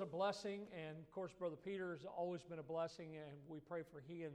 a blessing, and of course, Brother Peter has always been a blessing, and we pray for he and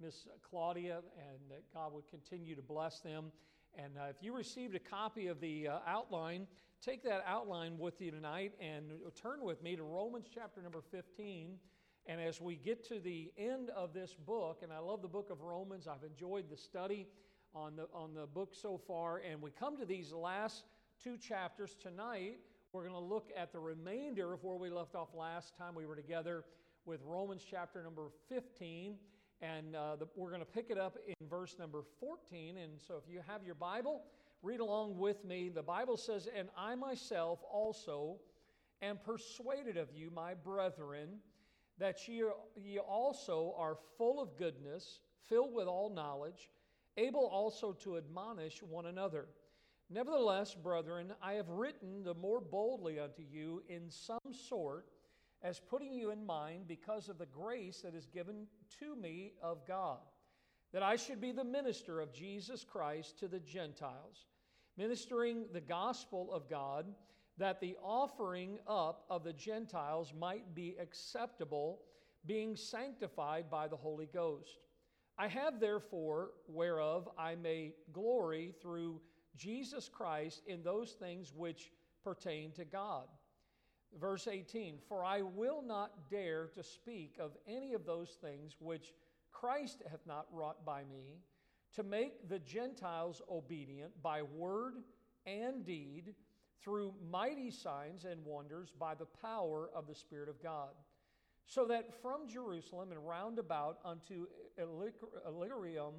Miss Claudia, and that God would continue to bless them. And uh, if you received a copy of the uh, outline, take that outline with you tonight and turn with me to Romans chapter number 15. And as we get to the end of this book, and I love the book of Romans, I've enjoyed the study on the, on the book so far, and we come to these last two chapters tonight. We're going to look at the remainder of where we left off last time we were together with Romans chapter number 15. And uh, the, we're going to pick it up in verse number 14. And so if you have your Bible, read along with me. The Bible says, And I myself also am persuaded of you, my brethren, that ye, ye also are full of goodness, filled with all knowledge, able also to admonish one another. Nevertheless, brethren, I have written the more boldly unto you in some sort, as putting you in mind because of the grace that is given to me of God, that I should be the minister of Jesus Christ to the Gentiles, ministering the gospel of God, that the offering up of the Gentiles might be acceptable, being sanctified by the Holy Ghost. I have therefore, whereof I may glory through Jesus Christ in those things which pertain to God. Verse 18 For I will not dare to speak of any of those things which Christ hath not wrought by me, to make the Gentiles obedient by word and deed through mighty signs and wonders by the power of the Spirit of God. So that from Jerusalem and round about unto Illyricum,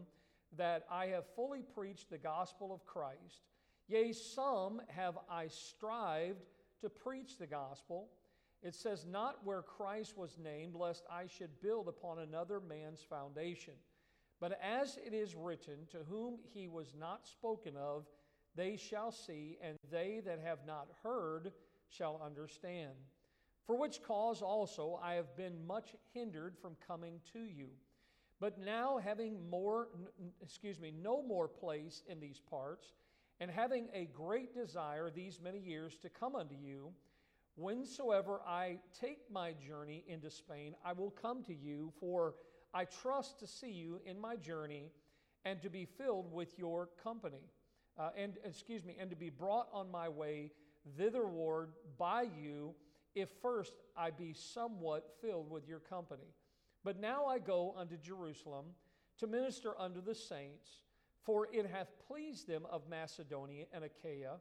that I have fully preached the gospel of Christ. Yea, some have I strived to preach the gospel. It says, Not where Christ was named, lest I should build upon another man's foundation. But as it is written, To whom he was not spoken of, they shall see, and they that have not heard shall understand. For which cause also I have been much hindered from coming to you. But now, having more, excuse me, no more place in these parts, and having a great desire these many years to come unto you, whensoever I take my journey into Spain, I will come to you, for I trust to see you in my journey and to be filled with your company. Uh, and excuse me, and to be brought on my way thitherward by you, if first I be somewhat filled with your company. But now I go unto Jerusalem to minister unto the saints, for it hath pleased them of Macedonia and Achaia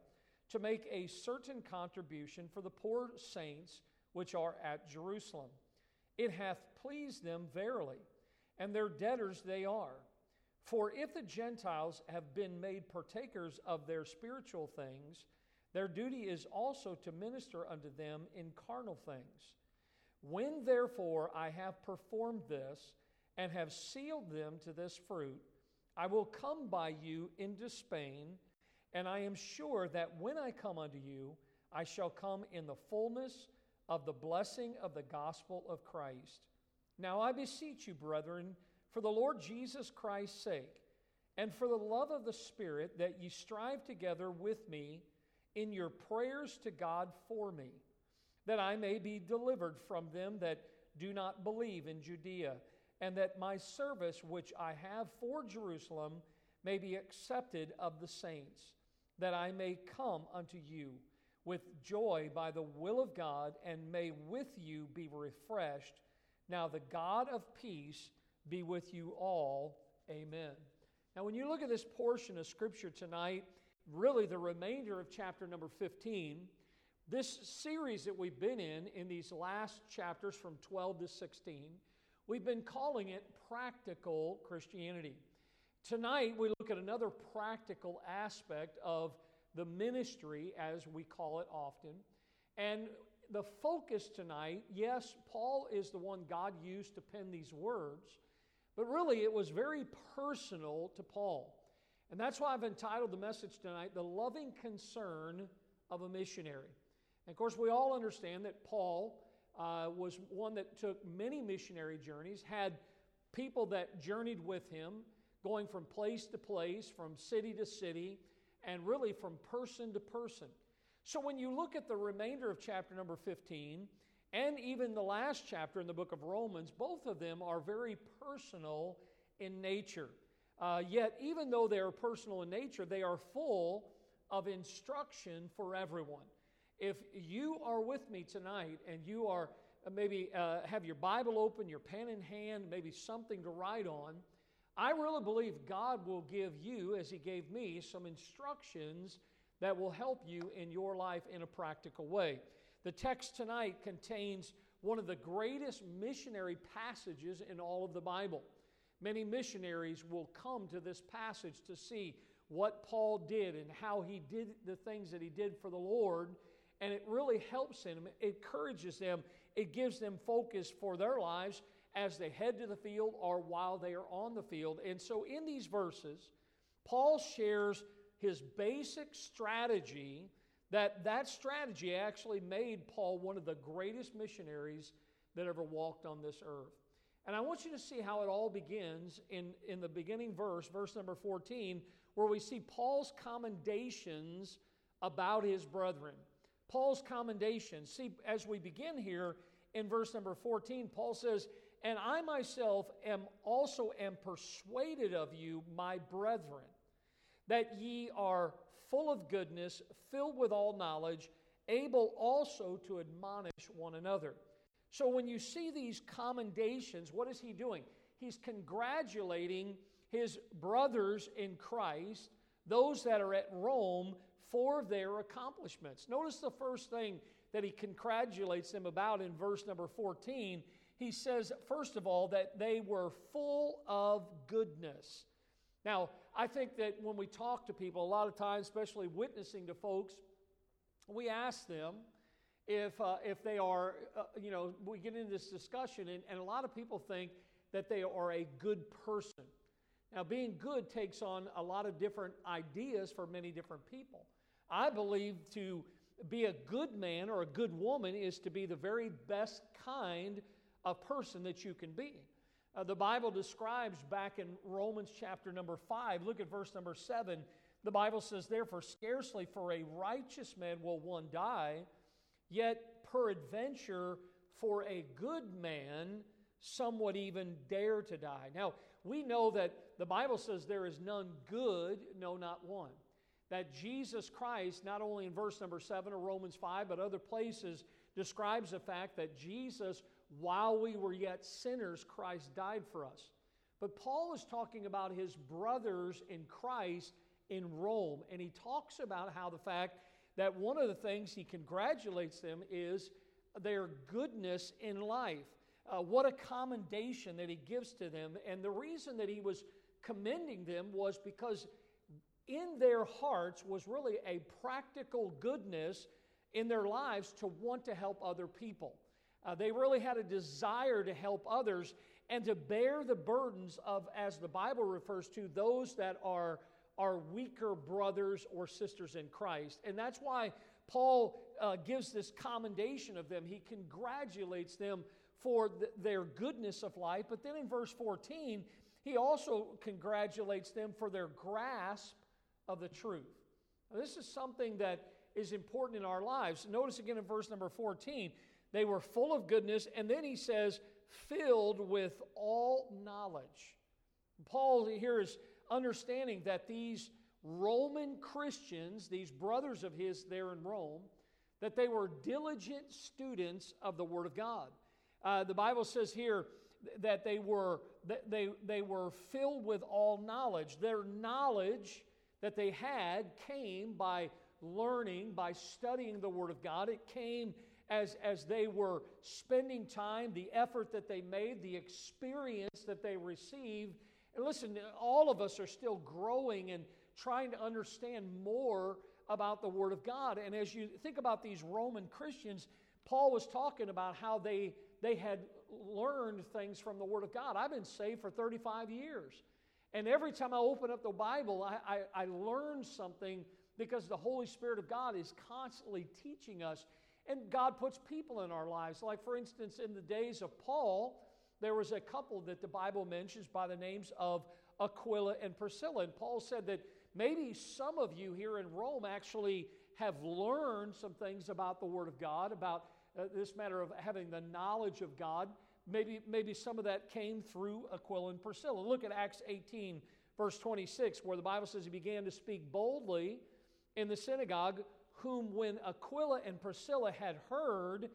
to make a certain contribution for the poor saints which are at Jerusalem. It hath pleased them verily, and their debtors they are. For if the Gentiles have been made partakers of their spiritual things, their duty is also to minister unto them in carnal things. When therefore I have performed this and have sealed them to this fruit, I will come by you into Spain, and I am sure that when I come unto you, I shall come in the fullness of the blessing of the gospel of Christ. Now I beseech you, brethren, for the Lord Jesus Christ's sake, and for the love of the Spirit, that ye strive together with me in your prayers to God for me that I may be delivered from them that do not believe in Judea, and that my service which I have for Jerusalem may be accepted of the saints, that I may come unto you with joy by the will of God, and may with you be refreshed. Now the God of peace be with you all. Amen. Now, when you look at this portion of Scripture tonight, really the remainder of chapter number 15, this series that we've been in, in these last chapters from 12 to 16, we've been calling it Practical Christianity. Tonight, we look at another practical aspect of the ministry, as we call it often. And the focus tonight, yes, Paul is the one God used to pen these words, but really it was very personal to Paul. And that's why I've entitled the message tonight, The Loving Concern of a Missionary. And of course, we all understand that Paul uh, was one that took many missionary journeys, had people that journeyed with him, going from place to place, from city to city, and really from person to person. So when you look at the remainder of chapter number 15, and even the last chapter in the book of Romans, both of them are very personal in nature. Uh, yet, even though they are personal in nature, they are full of instruction for everyone. If you are with me tonight and you are uh, maybe uh, have your Bible open, your pen in hand, maybe something to write on, I really believe God will give you, as He gave me, some instructions that will help you in your life in a practical way. The text tonight contains one of the greatest missionary passages in all of the Bible. Many missionaries will come to this passage to see what Paul did and how he did the things that he did for the Lord. And it really helps them, it encourages them, it gives them focus for their lives as they head to the field or while they are on the field. And so in these verses, Paul shares his basic strategy that that strategy actually made Paul one of the greatest missionaries that ever walked on this earth. And I want you to see how it all begins in, in the beginning verse, verse number 14, where we see Paul's commendations about his brethren. Paul's commendations. See, as we begin here in verse number 14, Paul says, And I myself am also am persuaded of you, my brethren, that ye are full of goodness, filled with all knowledge, able also to admonish one another. So when you see these commendations, what is he doing? He's congratulating his brothers in Christ, those that are at Rome, for their accomplishments. Notice the first thing that he congratulates them about in verse number 14. He says, first of all, that they were full of goodness. Now, I think that when we talk to people, a lot of times, especially witnessing to folks, we ask them if, uh, if they are, uh, you know, we get into this discussion, and, and a lot of people think that they are a good person. Now, being good takes on a lot of different ideas for many different people. I believe to be a good man or a good woman is to be the very best kind of person that you can be. Uh, the Bible describes back in Romans chapter number 5, look at verse number 7. The Bible says, Therefore, scarcely for a righteous man will one die, yet peradventure for a good man some would even dare to die. Now, we know that the Bible says there is none good, no, not one. That Jesus Christ, not only in verse number 7 of Romans 5, but other places, describes the fact that Jesus while we were yet sinners, Christ died for us. But Paul is talking about his brothers in Christ in Rome, and he talks about how the fact that one of the things he congratulates them is their goodness in life. Uh, what a commendation that he gives to them. And the reason that he was commending them was because in their hearts was really a practical goodness in their lives to want to help other people. Uh, they really had a desire to help others and to bear the burdens of, as the Bible refers to, those that are, are weaker brothers or sisters in Christ. And that's why Paul uh, gives this commendation of them. He congratulates them for th- their goodness of life. But then in verse 14, he also congratulates them for their grasp of the truth. Now, this is something that is important in our lives. Notice again in verse number 14 they were full of goodness. And then he says, filled with all knowledge. Paul here is understanding that these Roman Christians, these brothers of his there in Rome, that they were diligent students of the Word of God. Uh, the Bible says here that they were, they, they were filled with all knowledge. Their knowledge that they had came by learning, by studying the Word of God. It came as, as they were spending time, the effort that they made, the experience that they received. And listen, all of us are still growing and trying to understand more about the Word of God. And as you think about these Roman Christians, Paul was talking about how they, they had learned things from the Word of God. I've been saved for 35 years. And every time I open up the Bible, I, I, I learn something because the Holy Spirit of God is constantly teaching us. And God puts people in our lives. Like, for instance, in the days of Paul, there was a couple that the Bible mentions by the names of Aquila and Priscilla. And Paul said that maybe some of you here in Rome actually have learned some things about the Word of God, about uh, this matter of having the knowledge of God. Maybe, maybe some of that came through Aquila and Priscilla. Look at Acts 18, verse 26, where the Bible says he began to speak boldly in the synagogue, whom when Aquila and Priscilla had heard,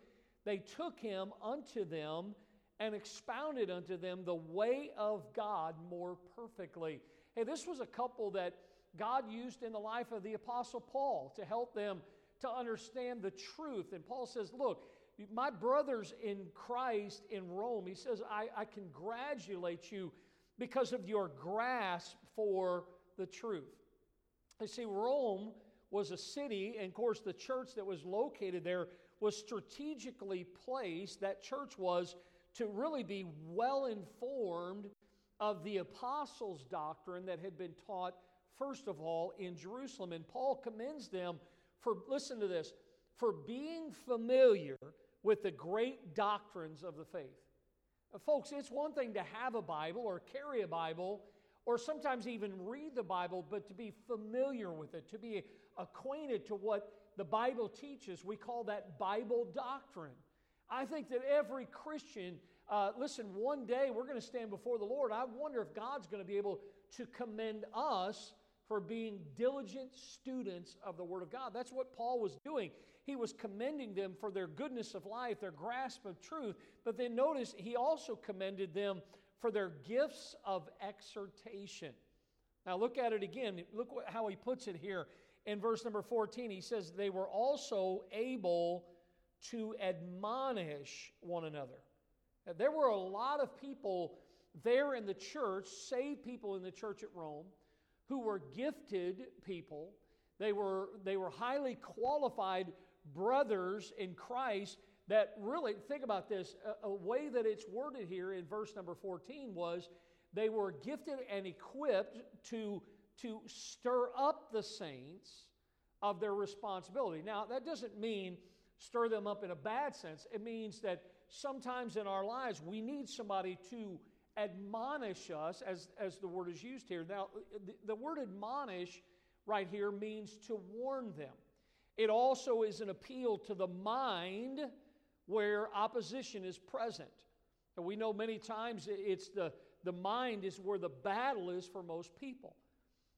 they took him unto them and expounded unto them the way of God more perfectly. Hey, this was a couple that God used in the life of the Apostle Paul to help them to understand the truth. And Paul says, Look, my brothers in Christ in Rome, he says, I, I congratulate you because of your grasp for the truth. You see, Rome was a city, and of course, the church that was located there was strategically placed. That church was to really be well informed of the apostles' doctrine that had been taught, first of all, in Jerusalem. And Paul commends them for, listen to this, for being familiar with the great doctrines of the faith. Now, folks, it's one thing to have a Bible or carry a Bible or sometimes even read the Bible, but to be familiar with it, to be acquainted to what the Bible teaches, we call that Bible doctrine. I think that every Christian, uh, listen, one day we're going to stand before the Lord. I wonder if God's going to be able to commend us for being diligent students of the Word of God. That's what Paul was doing. He was commending them for their goodness of life, their grasp of truth. But then notice he also commended them for their gifts of exhortation. Now look at it again. Look how he puts it here in verse number 14. He says, They were also able to admonish one another. There were a lot of people there in the church, saved people in the church at Rome, who were gifted people. They were, they were highly qualified brothers in Christ that really, think about this, a, a, way that it's worded here in verse number 14 was they were gifted and equipped to, to stir up the saints of their responsibility. Now, that doesn't mean stir them up in a bad sense. It means that sometimes in our lives we need somebody to admonish us, as, as the word is used here. Now, the, the word admonish right here means to warn them. It also is an appeal to the mind where opposition is present. And we know many times it's the, the mind is where the battle is for most people.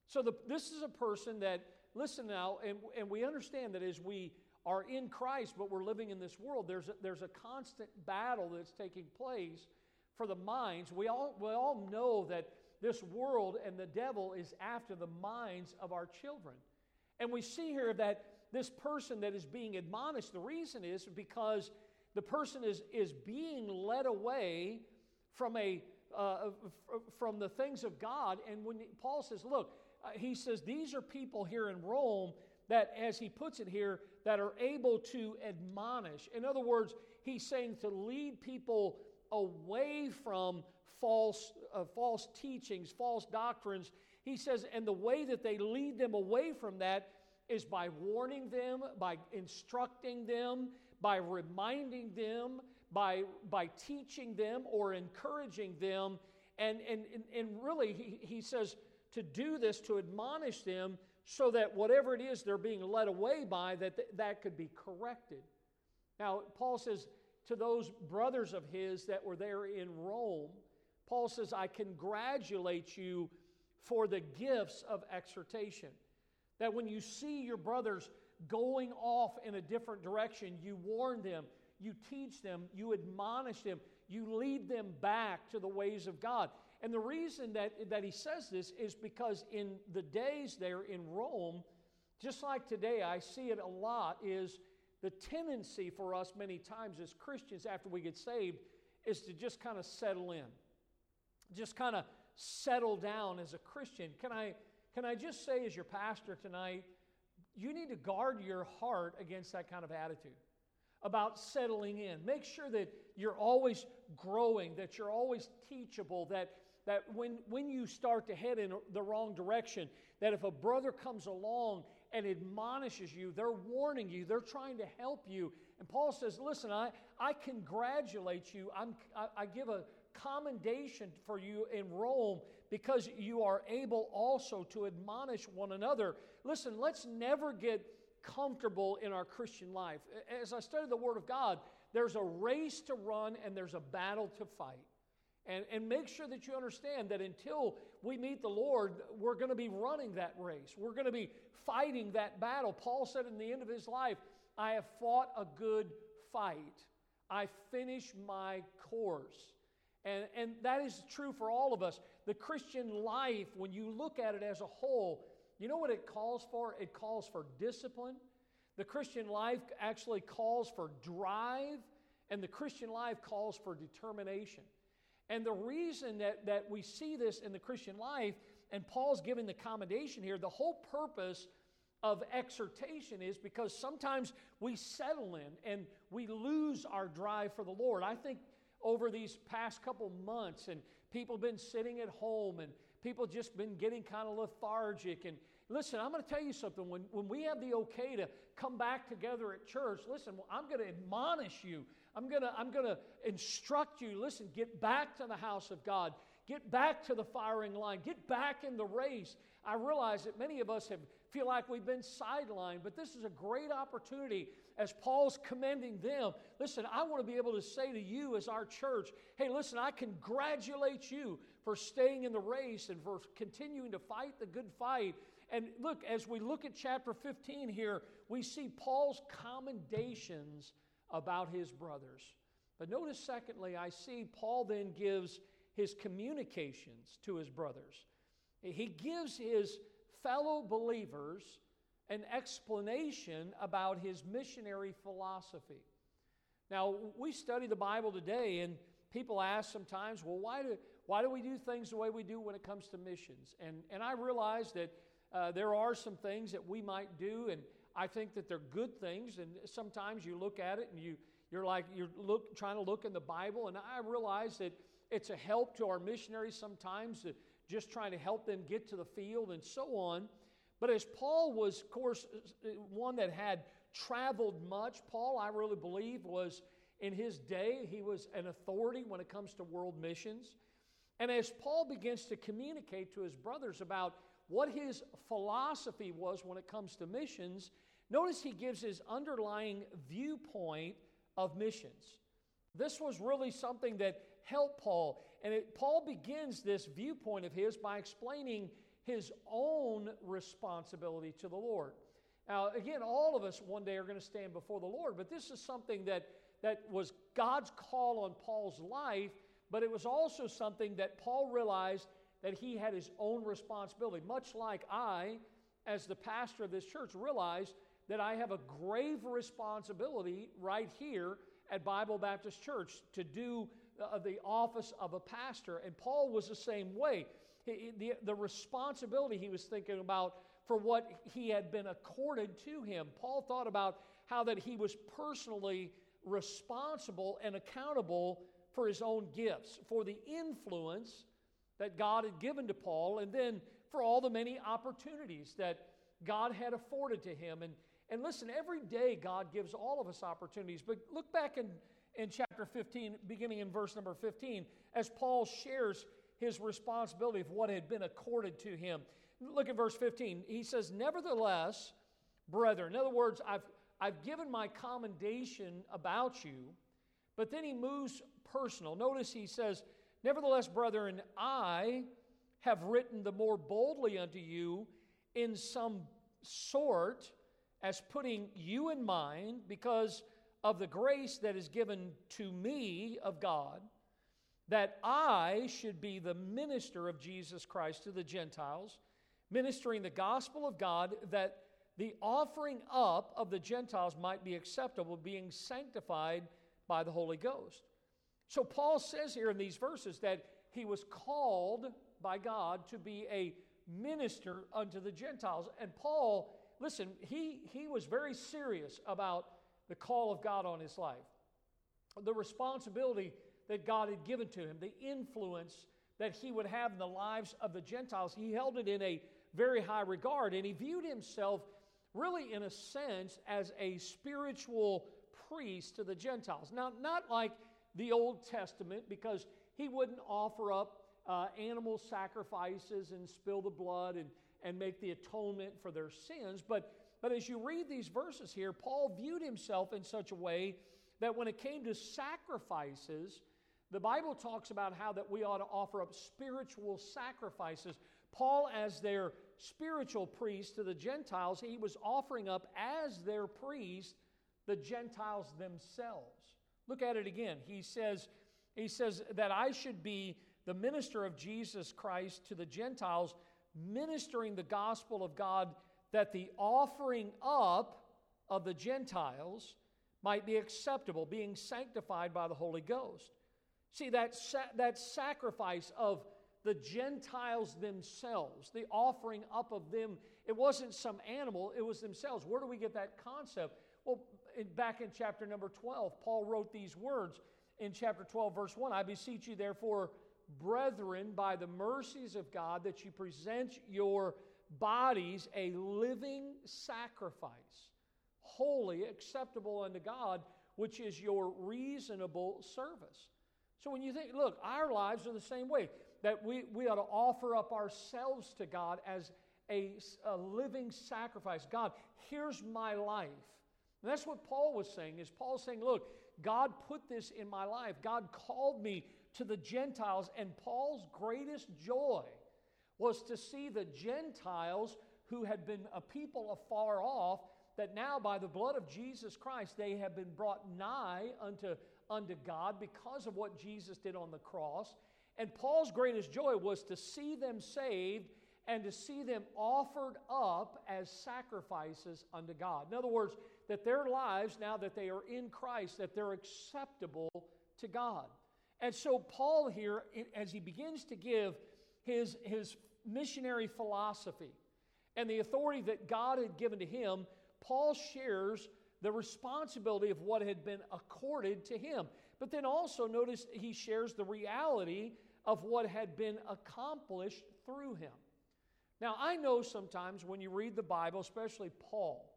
So the, this is a person that, listen now, and, and we understand that as we are in Christ, but we're living in this world, there's a, there's a constant battle that's taking place for the minds. We all, we all know that this world and the devil is after the minds of our children. And we see here that this person that is being admonished, the reason is because the person is, is being led away from, a, uh, from the things of God. And when Paul says, look, uh, he says, these are people here in Rome that, as he puts it here, that are able to admonish. In other words, he's saying to lead people away from false, uh, false teachings, false doctrines. He says, and the way that they lead them away from that is by warning them, by instructing them, by reminding them, by, by teaching them or encouraging them. And, and, and really, he, he says to do this, to admonish them, so that whatever it is they're being led away by, that th- that could be corrected. Now, Paul says to those brothers of his that were there in Rome, Paul says, I congratulate you for the gifts of exhortation. That when you see your brothers going off in a different direction, you warn them, you teach them, you admonish them, you lead them back to the ways of God. And the reason that, that he says this is because in the days there in Rome, just like today, I see it a lot, is the tendency for us many times as Christians after we get saved is to just kind of settle in, just kind of settle down as a Christian. Can I, can I just say, as your pastor tonight, you need to guard your heart against that kind of attitude about settling in. Make sure that you're always growing, that you're always teachable, that, that when, when you start to head in the wrong direction, that if a brother comes along and admonishes you, they're warning you, they're trying to help you. And Paul says, Listen, I, I congratulate you, I'm, I, I give a commendation for you in Rome because you are able also to admonish one another. Listen, let's never get comfortable in our Christian life. As I study the Word of God, there's a race to run and there's a battle to fight. And, and make sure that you understand that until we meet the Lord, we're going to be running that race. We're going to be fighting that battle. Paul said in the end of his life, I have fought a good fight. I finished my course. And, and that is true for all of us. The Christian life, when you look at it as a whole, you know what it calls for? It calls for discipline. The Christian life actually calls for drive, and the Christian life calls for determination. And the reason that, that we see this in the Christian life, and Paul's giving the commendation here, the whole purpose of exhortation is because sometimes we settle in and we lose our drive for the Lord. I think over these past couple months, and people been sitting at home, and people just been getting kind of lethargic. And listen, I'm going to tell you something. When, when we have the okay to come back together at church, listen, I'm going to admonish you. I'm going to I'm going to instruct you. Listen, get back to the house of God. Get back to the firing line. Get back in the race. I realize that many of us have feel like we've been sidelined, but this is a great opportunity as Paul's commending them. Listen, I want to be able to say to you as our church, hey, listen, I congratulate you for staying in the race and for continuing to fight the good fight. And look, as we look at chapter 15 here, we see Paul's commendations about his brothers. But notice, secondly, I see Paul then gives his communications to his brothers. He gives his fellow believers an explanation about his missionary philosophy. Now, we study the Bible today, and people ask sometimes, well, why do, why do we do things the way we do when it comes to missions? And, and I realize that uh, there are some things that we might do, and I think that they're good things. And sometimes you look at it and you, you're like, you're look, trying to look in the Bible, and I realize that it's a help to our missionaries sometimes just trying to help them get to the field and so on. But as Paul was, of course, one that had traveled much, Paul, I really believe, was in his day, he was an authority when it comes to world missions. And as Paul begins to communicate to his brothers about what his philosophy was when it comes to missions, notice he gives his underlying viewpoint of missions. This was really something that helped Paul. And it, Paul begins this viewpoint of his by explaining his own responsibility to the Lord. Now, again, all of us one day are going to stand before the Lord, but this is something that, that was God's call on Paul's life, but it was also something that Paul realized that he had his own responsibility. Much like I, as the pastor of this church, realized that I have a grave responsibility right here at Bible Baptist Church to do uh, the office of a pastor. And Paul was the same way. He, the, the responsibility he was thinking about for what he had been accorded to him. Paul thought about how that he was personally responsible and accountable for his own gifts, for the influence that God had given to Paul, and then for all the many opportunities that God had afforded to him. And, and listen, every day God gives all of us opportunities. But look back in in chapter 15, beginning in verse number 15, as Paul shares his responsibility of what had been accorded to him. Look at verse 15. He says, Nevertheless, brethren, in other words, I've, I've given my commendation about you, but then he moves personal. Notice he says, Nevertheless, brethren, I have written the more boldly unto you in some sort as putting you in mind, because of the grace that is given to me of God, that I should be the minister of Jesus Christ to the Gentiles, ministering the gospel of God, that the offering up of the Gentiles might be acceptable, being sanctified by the Holy Ghost. So Paul says here in these verses that he was called by God to be a minister unto the Gentiles. And Paul, listen, he, he was very serious about the call of God on his life, the responsibility that God had given to him, the influence that he would have in the lives of the Gentiles. He held it in a very high regard, and he viewed himself really, in a sense, as a spiritual priest to the Gentiles. Now, not like the Old Testament, because he wouldn't offer up uh, animal sacrifices and spill the blood and, and make the atonement for their sins, but but as you read these verses here, Paul viewed himself in such a way that when it came to sacrifices, the Bible talks about how that we ought to offer up spiritual sacrifices. Paul, as their spiritual priest to the Gentiles, he was offering up as their priest the Gentiles themselves. Look at it again. He says, he says that I should be the minister of Jesus Christ to the Gentiles, ministering the gospel of God, that the offering up of the Gentiles might be acceptable, being sanctified by the Holy Ghost. See, that, sa- that sacrifice of the Gentiles themselves, the offering up of them, it wasn't some animal, it was themselves. Where do we get that concept? Well, in, back in chapter number 12, Paul wrote these words in chapter 12, verse 1 I beseech you, therefore, brethren, by the mercies of God, that you present your bodies a living sacrifice, holy, acceptable unto God, which is your reasonable service. So when you think, look, our lives are the same way, that we, we ought to offer up ourselves to God as a, a living sacrifice. God, here's my life. And that's what Paul was saying, is Paul saying, look, God put this in my life. God called me to the Gentiles, and Paul's greatest joy was to see the Gentiles who had been a people afar off, that now by the blood of Jesus Christ they have been brought nigh unto, unto God because of what Jesus did on the cross. And Paul's greatest joy was to see them saved and to see them offered up as sacrifices unto God. In other words, that their lives, now that they are in Christ, that they're acceptable to God. And so, Paul here, as he begins to give his, his missionary philosophy and the authority that God had given to him, Paul shares the responsibility of what had been accorded to him. But then also notice he shares the reality of what had been accomplished through him. Now, I know sometimes when you read the Bible, especially Paul,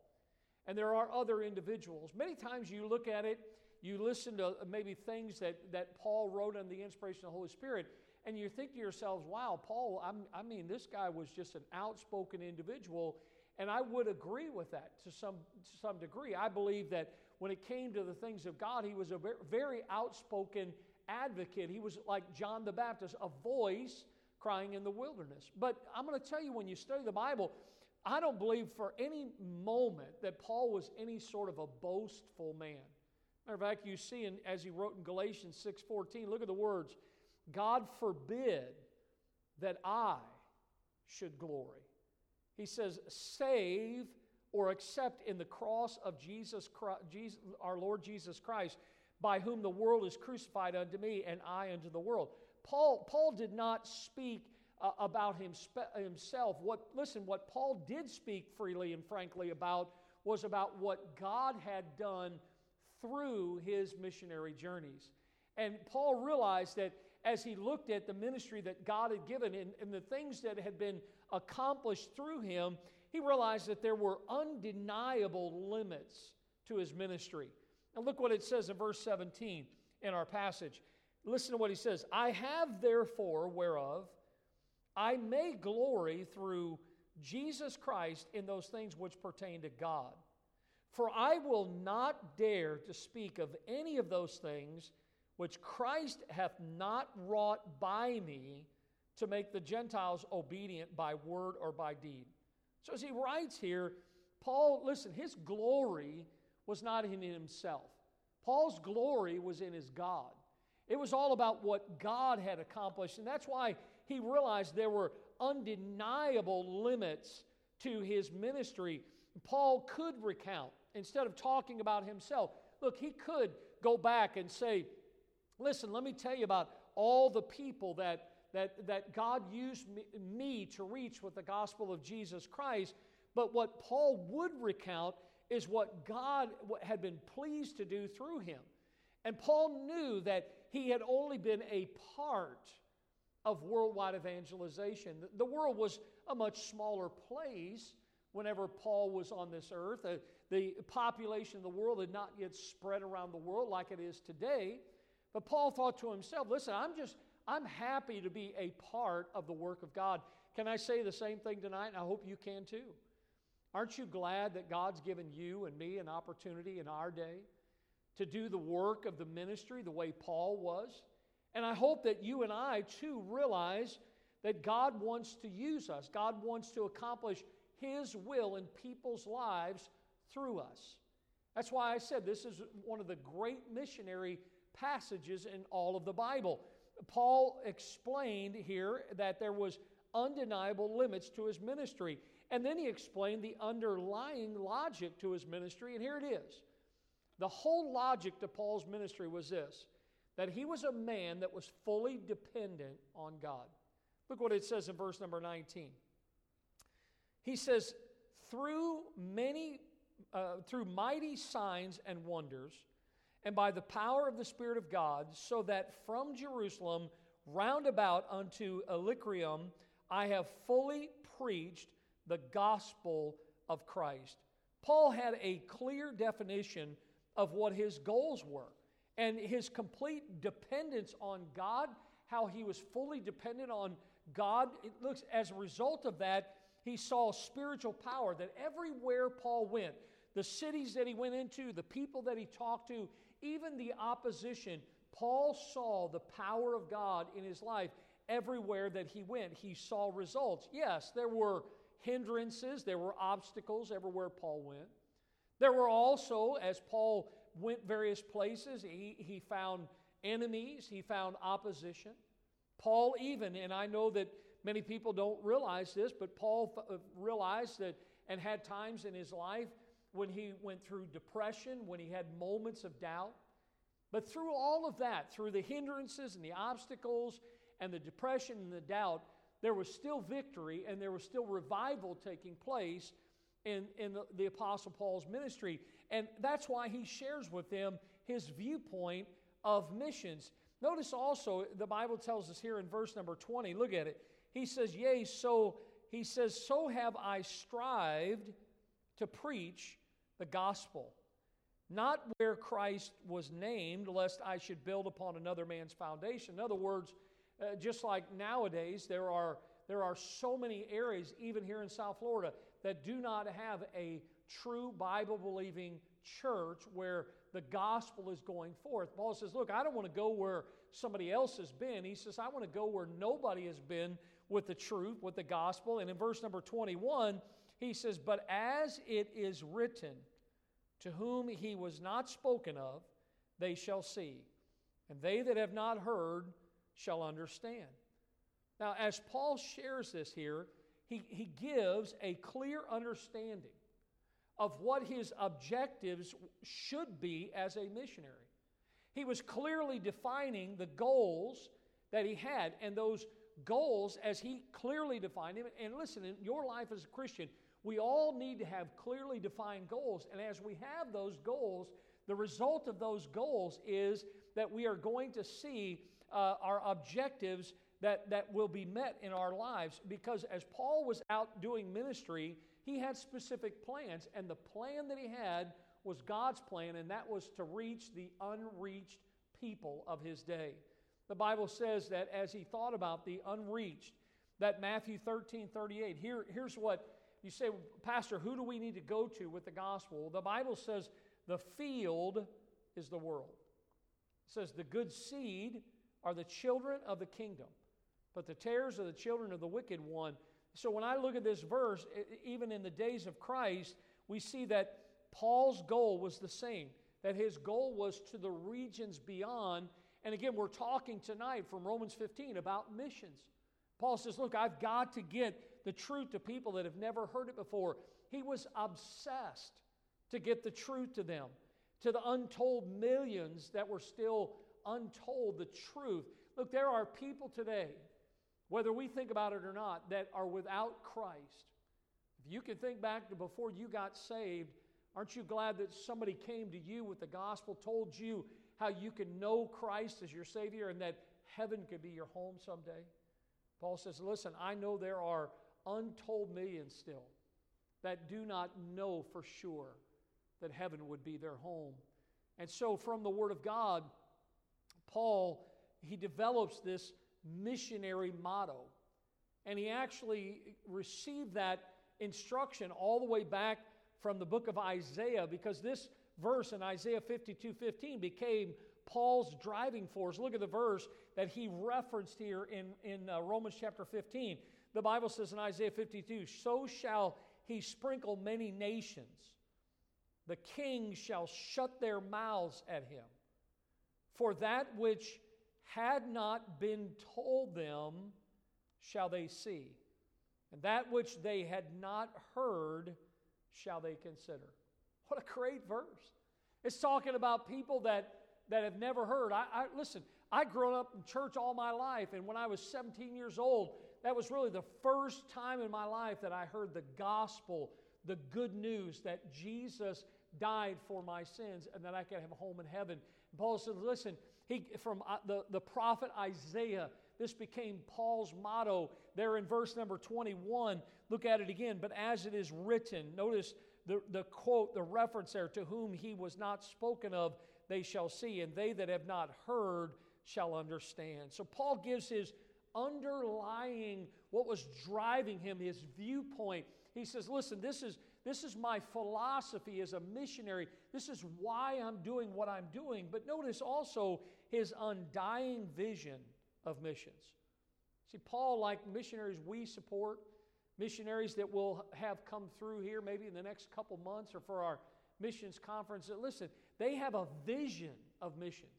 and there are other individuals, many times you look at it you listen to maybe things that, that Paul wrote under the inspiration of the Holy Spirit, and you think to yourselves, wow, Paul, I'm, i mean, this guy was just an outspoken individual. And I would agree with that to some, to some degree. I believe that when it came to the things of God, he was a very outspoken advocate. He was like John the Baptist, a voice crying in the wilderness. But I'm going to tell you, when you study the Bible, I don't believe for any moment that Paul was any sort of a boastful man. Matter of fact, you see in, as he wrote in Galatians 6:14, look at the words, God forbid that I should glory. He says, save or accept in the cross of Jesus, Christ, Jesus, our Lord Jesus Christ, by whom the world is crucified unto me and I unto the world. Paul, Paul did not speak uh, about himself. What, listen, what Paul did speak freely and frankly about was about what God had done through his missionary journeys. And Paul realized that as he looked at the ministry that God had given and, and the things that had been accomplished through him, he realized that there were undeniable limits to his ministry. And look what it says in verse 17 in our passage. Listen to what he says I have therefore, whereof I may glory through Jesus Christ in those things which pertain to God. For I will not dare to speak of any of those things which Christ hath not wrought by me to make the Gentiles obedient by word or by deed. So as he writes here, Paul, listen, his glory was not in himself. Paul's glory was in his God. It was all about what God had accomplished. And that's why he realized there were undeniable limits to his ministry. Paul could recount instead of talking about himself. Look, he could go back and say, Listen, let me tell you about all the people that, that, that God used me, me to reach with the gospel of Jesus Christ. But what Paul would recount is what God had been pleased to do through him. And Paul knew that he had only been a part of worldwide evangelization. The world was a much smaller place whenever Paul was on this earth. Uh, the population of the world had not yet spread around the world like it is today. But Paul thought to himself, listen, I'm just, I'm happy to be a part of the work of God. Can I say the same thing tonight? And I hope you can too. Aren't you glad that God's given you and me an opportunity in our day to do the work of the ministry the way Paul was? And I hope that you and I too realize that God wants to use us, God wants to accomplish His will in people's lives through us. That's why I said this is one of the great missionary passages in all of the Bible. Paul explained here that there was undeniable limits to his ministry. And then he explained the underlying logic to his ministry, and here it is. The whole logic to Paul's ministry was this that he was a man that was fully dependent on God. Look what it says in verse number 19. He says, through many, uh, through mighty signs and wonders, and by the power of the Spirit of God, so that from Jerusalem round about unto Illyricum I have fully preached the gospel of Christ. Paul had a clear definition of what his goals were and his complete dependence on God, how he was fully dependent on God. It looks as a result of that, he saw spiritual power that everywhere Paul went, the cities that he went into, the people that he talked to, even the opposition, Paul saw the power of God in his life everywhere that he went. He saw results. Yes, there were hindrances, there were obstacles everywhere Paul went. There were also, as Paul went various places, he, he found enemies, he found opposition. Paul, even, and I know that many people don't realize this, but Paul f- uh, realized that and had times in his life when he went through depression, when he had moments of doubt. But through all of that, through the hindrances and the obstacles and the depression and the doubt, there was still victory and there was still revival taking place in, in the, the Apostle Paul's ministry. And that's why he shares with them his viewpoint of missions. Notice also, the Bible tells us here in verse number 20, look at it. He says, Yea, so, he says, so have I strived to preach the gospel, not where Christ was named, lest I should build upon another man's foundation. In other words, uh, just like nowadays, there are, there are so many areas, even here in South Florida, that do not have a true Bible believing church where the gospel is going forth. Paul says, Look, I don't want to go where somebody else has been. He says, I want to go where nobody has been with the truth, with the gospel. And in verse number 21, he says, But as it is written, to whom he was not spoken of, they shall see, and they that have not heard shall understand. Now, as Paul shares this here, he, he gives a clear understanding of what his objectives should be as a missionary. He was clearly defining the goals that he had, and those goals, as he clearly defined them, and listen, in your life as a Christian, we all need to have clearly defined goals. And as we have those goals, the result of those goals is that we are going to see uh, our objectives that, that will be met in our lives. Because as Paul was out doing ministry, he had specific plans, and the plan that he had was God's plan, and that was to reach the unreached people of his day. The Bible says that as he thought about the unreached, that Matthew 13 38, here, here's what you say, Pastor, who do we need to go to with the gospel? The Bible says the field is the world. It says the good seed are the children of the kingdom, but the tares are the children of the wicked one. So when I look at this verse, even in the days of Christ, we see that Paul's goal was the same, that his goal was to the regions beyond. And again, we're talking tonight from Romans 15 about missions. Paul says, Look, I've got to get the truth to people that have never heard it before. He was obsessed to get the truth to them, to the untold millions that were still untold, the truth. Look, there are people today whether we think about it or not, that are without Christ. If you can think back to before you got saved, aren't you glad that somebody came to you with the gospel, told you how you can know Christ as your Savior and that heaven could be your home someday? Paul says, Listen, I know there are untold millions still that do not know for sure that heaven would be their home. And so, from the Word of God, Paul, he develops this missionary motto. And he actually received that instruction all the way back from the book of Isaiah because this verse in Isaiah 52 15 became Paul's driving force. Look at the verse that he referenced here in, in uh, Romans chapter 15. The Bible says in Isaiah 52 So shall he sprinkle many nations. The kings shall shut their mouths at him. For that which had not been told them shall they see, and that which they had not heard shall they consider. What a great verse. It's talking about people that, that have never heard. I, I listen, I grew up in church all my life, and when I was 17 years old, that was really the first time in my life that I heard the gospel, the good news that Jesus died for my sins and that I could have a home in heaven. And Paul says, listen, he, from uh, the, the prophet Isaiah, this became Paul's motto there in verse number 21. Look at it again. But as it is written, notice the, the quote, the reference there, to whom he was not spoken of, they shall see, and they that have not heard shall understand. So Paul gives his underlying, what was driving him, his viewpoint. He says, listen, this is, this is my philosophy as a missionary. This is why I'm doing what I'm doing. But notice also his undying vision of missions. See, Paul, like missionaries we support, missionaries that will have come through here maybe in the next couple months or for our missions conference, that listen, they have a vision of missions.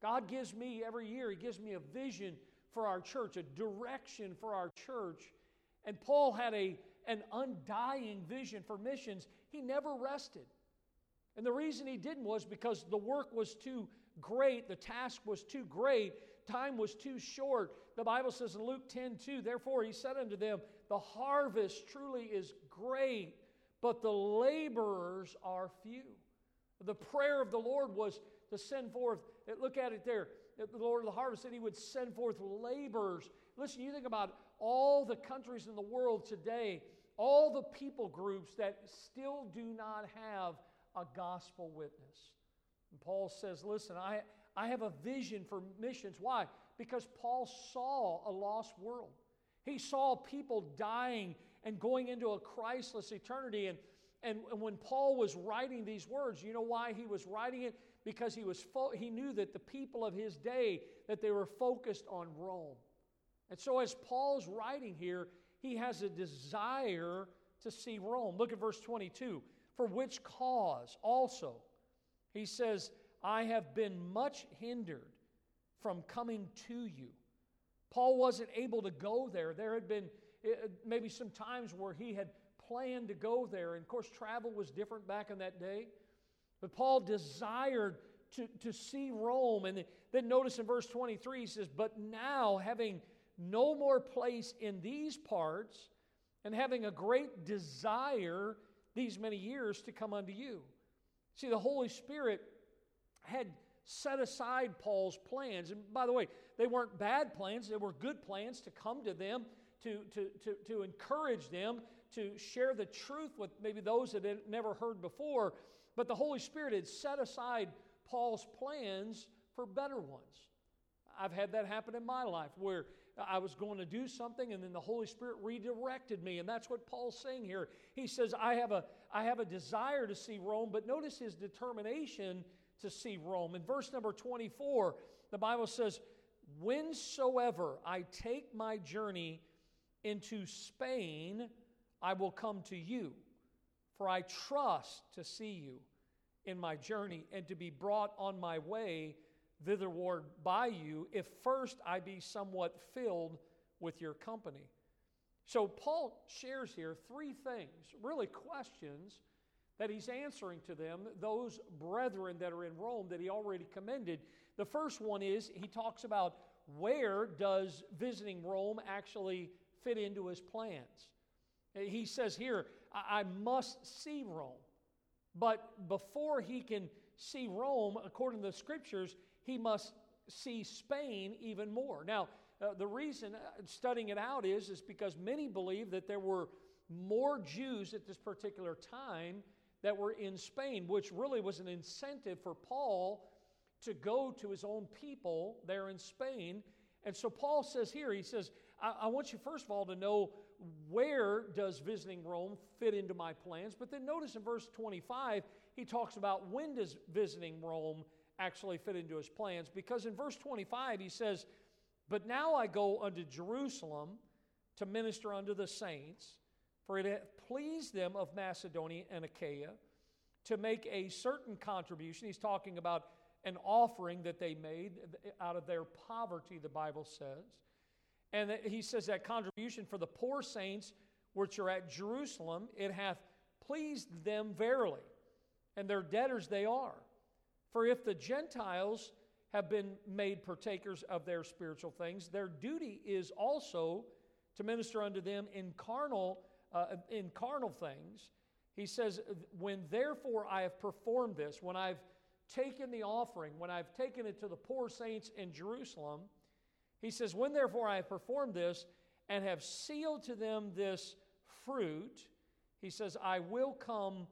God gives me every year, He gives me a vision for our church, a direction for our church. And Paul had a, an undying vision for missions. He never rested. And the reason he didn't was because the work was too great, the task was too great, time was too short. The Bible says in Luke 10 2, therefore he said unto them, The harvest truly is great, but the laborers are few. The prayer of the Lord was to send forth, look at it there, the Lord of the harvest said he would send forth laborers. Listen, you think about all the countries in the world today, all the people groups that still do not have a gospel witness. And Paul says, Listen, I, I have a vision for missions. Why? Because Paul saw a lost world. He saw people dying and going into a Christless eternity. And, and, and when Paul was writing these words, you know why he was writing it? Because he, was fo- he knew that the people of his day, that they were focused on Rome. And so as Paul's writing here, he has a desire to see Rome. Look at verse 22. For which cause also, he says, I have been much hindered from coming to you. Paul wasn't able to go there. There had been eh, eh, maybe some times where he had planned to go there. And of course, travel was different back in that day. But Paul desired to, to see Rome. And then notice in verse 23, he says, But now, having no more place in these parts, and having a great desire these many years to come unto you. See, the Holy Spirit had set aside Paul's plans. And by the way, they weren't bad plans, they were good plans to come to them, to, to, to, to encourage them, to share the truth with maybe those that had never heard before. But the Holy Spirit had set aside Paul's plans for better ones. I've had that happen in my life where I was going to do something and then the Holy Spirit redirected me. And that's what Paul's saying here. He says, I have a, I have a desire to see Rome, but notice his determination to see Rome. In verse number 24, the Bible says, Whensoever I take my journey into Spain, I will come to you, for I trust to see you in my journey and to be brought on my way thitherward by you, if first I be somewhat filled with your company. So, Paul shares here three things, really questions that he's answering to them, those brethren that are in Rome that he already commended. The first one is he talks about where does visiting Rome actually fit into his plans. He says here, I must see Rome. But before he can see Rome, according to the scriptures, he must see Spain even more. Now, uh, the reason uh, studying it out is, is because many believe that there were more Jews at this particular time that were in Spain, which really was an incentive for Paul to go to his own people there in Spain And so Paul says here, he says, I, I, want you first of all to know where does visiting Rome fit into my plans. But then notice in verse 25, he talks about when does visiting Rome actually fit into his plans. Because in verse 25, he says, But now I go unto Jerusalem to minister unto the saints, for it hath pleased them of Macedonia and Achaia to make a certain contribution. He's talking about an offering that they made out of their poverty, the Bible says. And he says that contribution for the poor saints which are at Jerusalem, it hath pleased them verily, and their debtors they are. For if the Gentiles have been made partakers of their spiritual things, their duty is also to minister unto them in carnal, uh, in carnal things. He says, When therefore I have performed this, when I've taken the offering, when I've taken it to the poor saints in Jerusalem, he says, When therefore I have performed this and have sealed to them this fruit, he says, I will come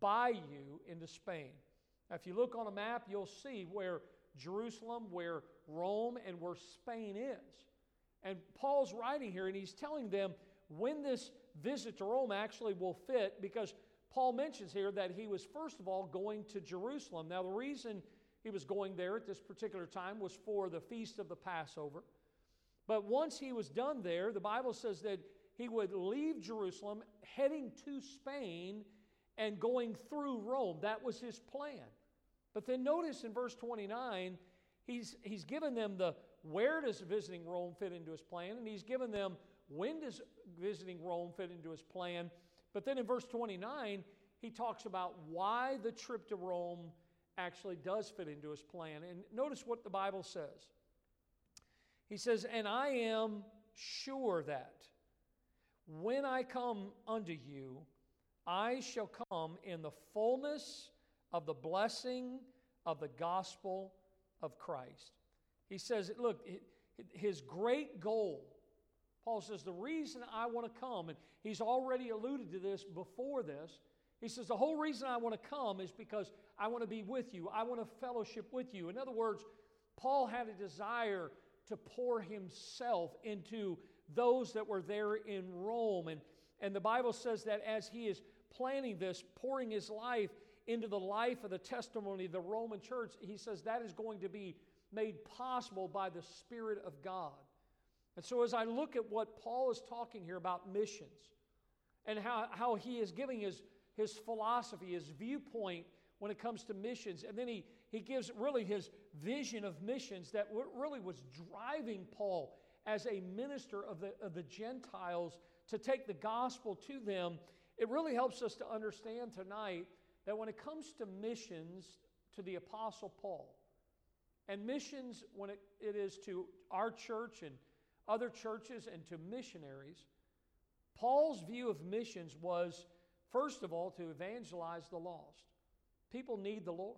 by you into Spain. Now, if you look on a map, you'll see where Jerusalem, where Rome, and where Spain is. And Paul's writing here, and he's telling them when this visit to Rome actually will fit because Paul mentions here that he was, first of all, going to Jerusalem. Now, the reason he was going there at this particular time was for the feast of the Passover. But once he was done there, the Bible says that he would leave Jerusalem, heading to Spain and going through Rome. That was his plan. But then notice in verse 29, he's, he's given them the where does visiting Rome fit into his plan, and he's given them when does visiting Rome fit into his plan. But then in verse 29, he talks about why the trip to Rome actually does fit into his plan. And notice what the Bible says. He says, And I am sure that when I come unto you, I shall come in the fullness of the blessing of the gospel of Christ. He says, Look, his great goal, Paul says, the reason I want to come, and he's already alluded to this before this, he says, The whole reason I want to come is because I want to be with you. I want to fellowship with you. In other words, Paul had a desire to pour himself into those that were there in Rome. And, and the Bible says that as he is planning this, pouring his life into the life of the testimony of the Roman church, he says that is going to be made possible by the Spirit of God. And so, as I look at what Paul is talking here about missions and how, how he is giving his his philosophy, his viewpoint when it comes to missions. And then he, he gives really his vision of missions that really was driving Paul as a minister of the, of the Gentiles to take the gospel to them. It really helps us to understand tonight that when it comes to missions to the Apostle Paul, and missions when it, it is to our church and other churches and to missionaries, Paul's view of missions was First of all, to evangelize the lost. People need the Lord.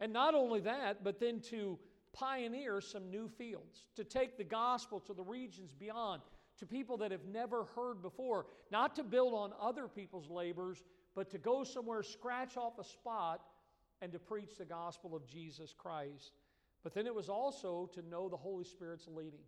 And not only that, but then to pioneer some new fields, to take the gospel to the regions beyond, to people that have never heard before, not to build on other people's labors, but to go somewhere, scratch off a spot, and to preach the gospel of Jesus Christ. But then it was also to know the Holy Spirit's leading,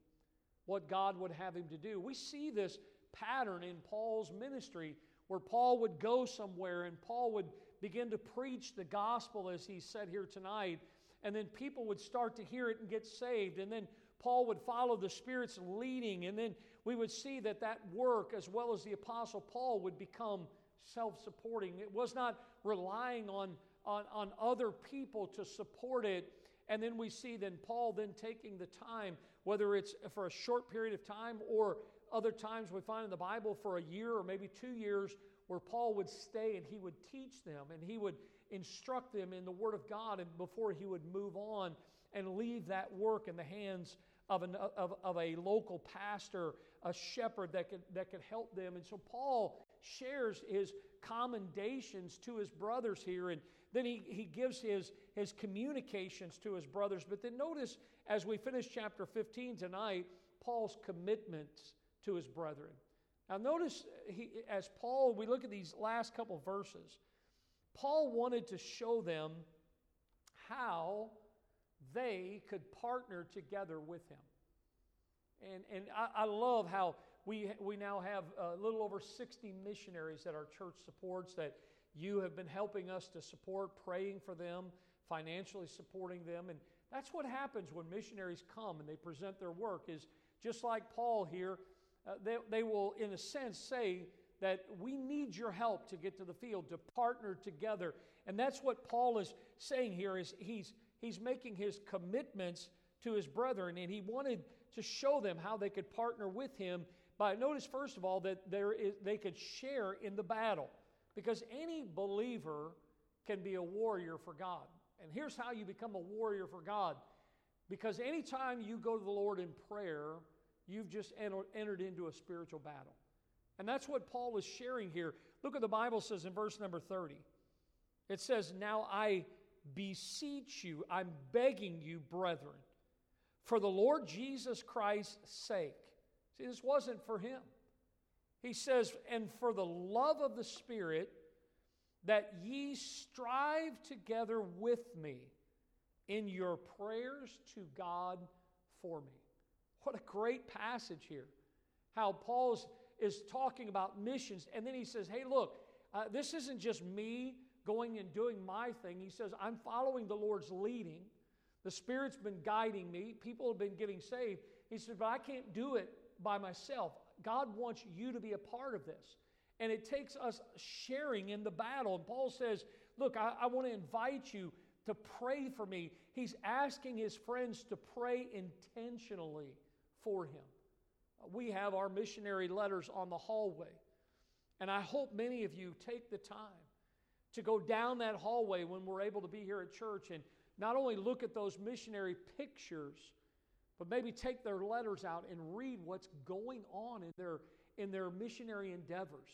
what God would have him to do. We see this pattern in Paul's ministry where Paul would go somewhere and Paul would begin to preach the gospel as he said here tonight, and then people would start to hear it and get saved, and then Paul would follow the Spirit's leading, and then we would see that that work, as well as the Apostle Paul, would become self supporting. It was not relying on, on, on other people to support it. And then we see then Paul then taking the time, whether it's for a short period of time or other times we find in the Bible for a year or maybe two years where Paul would stay and he would teach them and he would instruct them in the Word of God and before he would move on and leave that work in the hands of, an, of, of a local pastor, a shepherd that could, that could help them. And so Paul shares his commendations to his brothers here and then he, he gives his, his communications to his brothers. But then notice as we finish chapter 15 tonight, Paul's commitments to his brethren. Now, notice uh, he, as Paul, we look at these last couple verses, Paul wanted to show them how they could partner together with him. And, and I, I love how we, we now have a little over 60 missionaries that our church supports that you have been helping us to support, praying for them, financially supporting them. And that's what happens when missionaries come and they present their work is just like Paul here, uh, they, they will, in a sense, say that we need your help to get to the field, to partner together. And that's what Paul is saying here is he's, he's making his commitments to his brethren, and he wanted to show them how they could partner with him by, notice first of all, that there is, they could share in the battle. Because any believer can be a warrior for God. And here's how you become a warrior for God. Because anytime you go to the Lord in prayer, you've just entered into a spiritual battle. And that's what Paul is sharing here. Look what the Bible says in verse number 30. It says, Now I beseech you, I'm begging you, brethren, for the Lord Jesus Christ's sake. See, this wasn't for him. He says, And for the love of the Spirit, that ye strive together with me in your prayers to God for me. What a great passage here. How Paul is talking about missions, and then he says, Hey, look, uh, this isn't just me going and doing my thing. He says, I'm following the Lord's leading. The Spirit's been guiding me. People have been getting saved. He says, But I can't do it by myself. God wants you to be a part of this. And it takes us sharing in the battle. And Paul says, Look, I, I want to invite you to pray for me. He's asking his friends to pray intentionally for him. We have our missionary letters on the hallway. And I hope many of you take the time to go down that hallway when we're able to be here at church and not only look at those missionary pictures, but maybe take their letters out and read what's going on in their, in their missionary endeavors,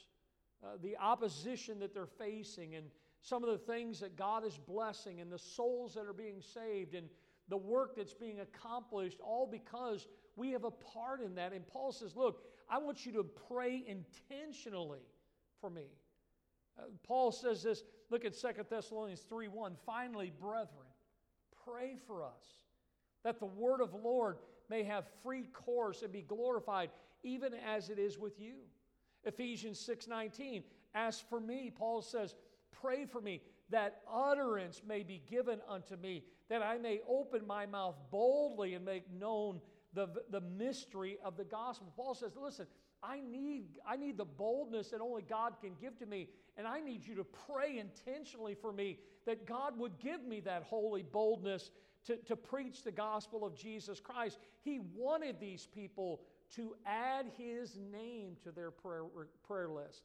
uh, the opposition that they're facing, and some of the things that God is blessing, and the souls that are being saved, and the work that's being accomplished, all because we have a part in that. And Paul says, Look, I want you to pray intentionally for me. Uh, Paul says this, look at 2 Thessalonians 3 1. Finally, brethren, pray for us that the word of the Lord may have free course and be glorified, even as it is with you. Ephesians 6:19, as for me, Paul says, pray for me that utterance may be given unto me, that I may open my mouth boldly and make known the, the mystery of the gospel. Paul says, listen, I need, I need the boldness that only God can give to me, and I need you to pray intentionally for me that God would give me that holy boldness to, to preach the gospel of Jesus Christ. He wanted these people to add his name to their prayer, prayer list.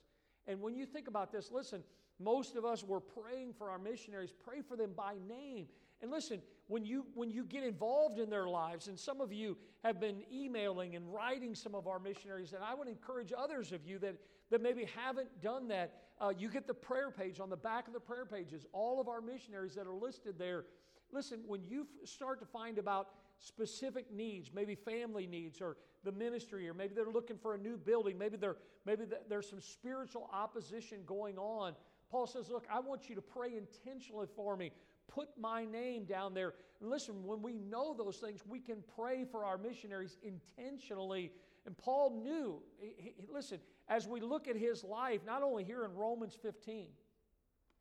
And when you think about this, listen, most of us were praying for our missionaries, pray for them by name. And listen, when you when you get involved in their lives, and some of you have been emailing and writing some of our missionaries, and I would encourage others of you that, that maybe haven't done that. Uh, you get the prayer page on the back of the prayer pages, all of our missionaries that are listed there Listen, when you start to find about specific needs, maybe family needs or the ministry, or maybe they're looking for a new building, maybe, they're, maybe there's some spiritual opposition going on. Paul says, Look, I want you to pray intentionally for me. Put my name down there. And listen, when we know those things, we can pray for our missionaries intentionally. And Paul knew, he, he, listen, as we look at his life, not only here in Romans 15,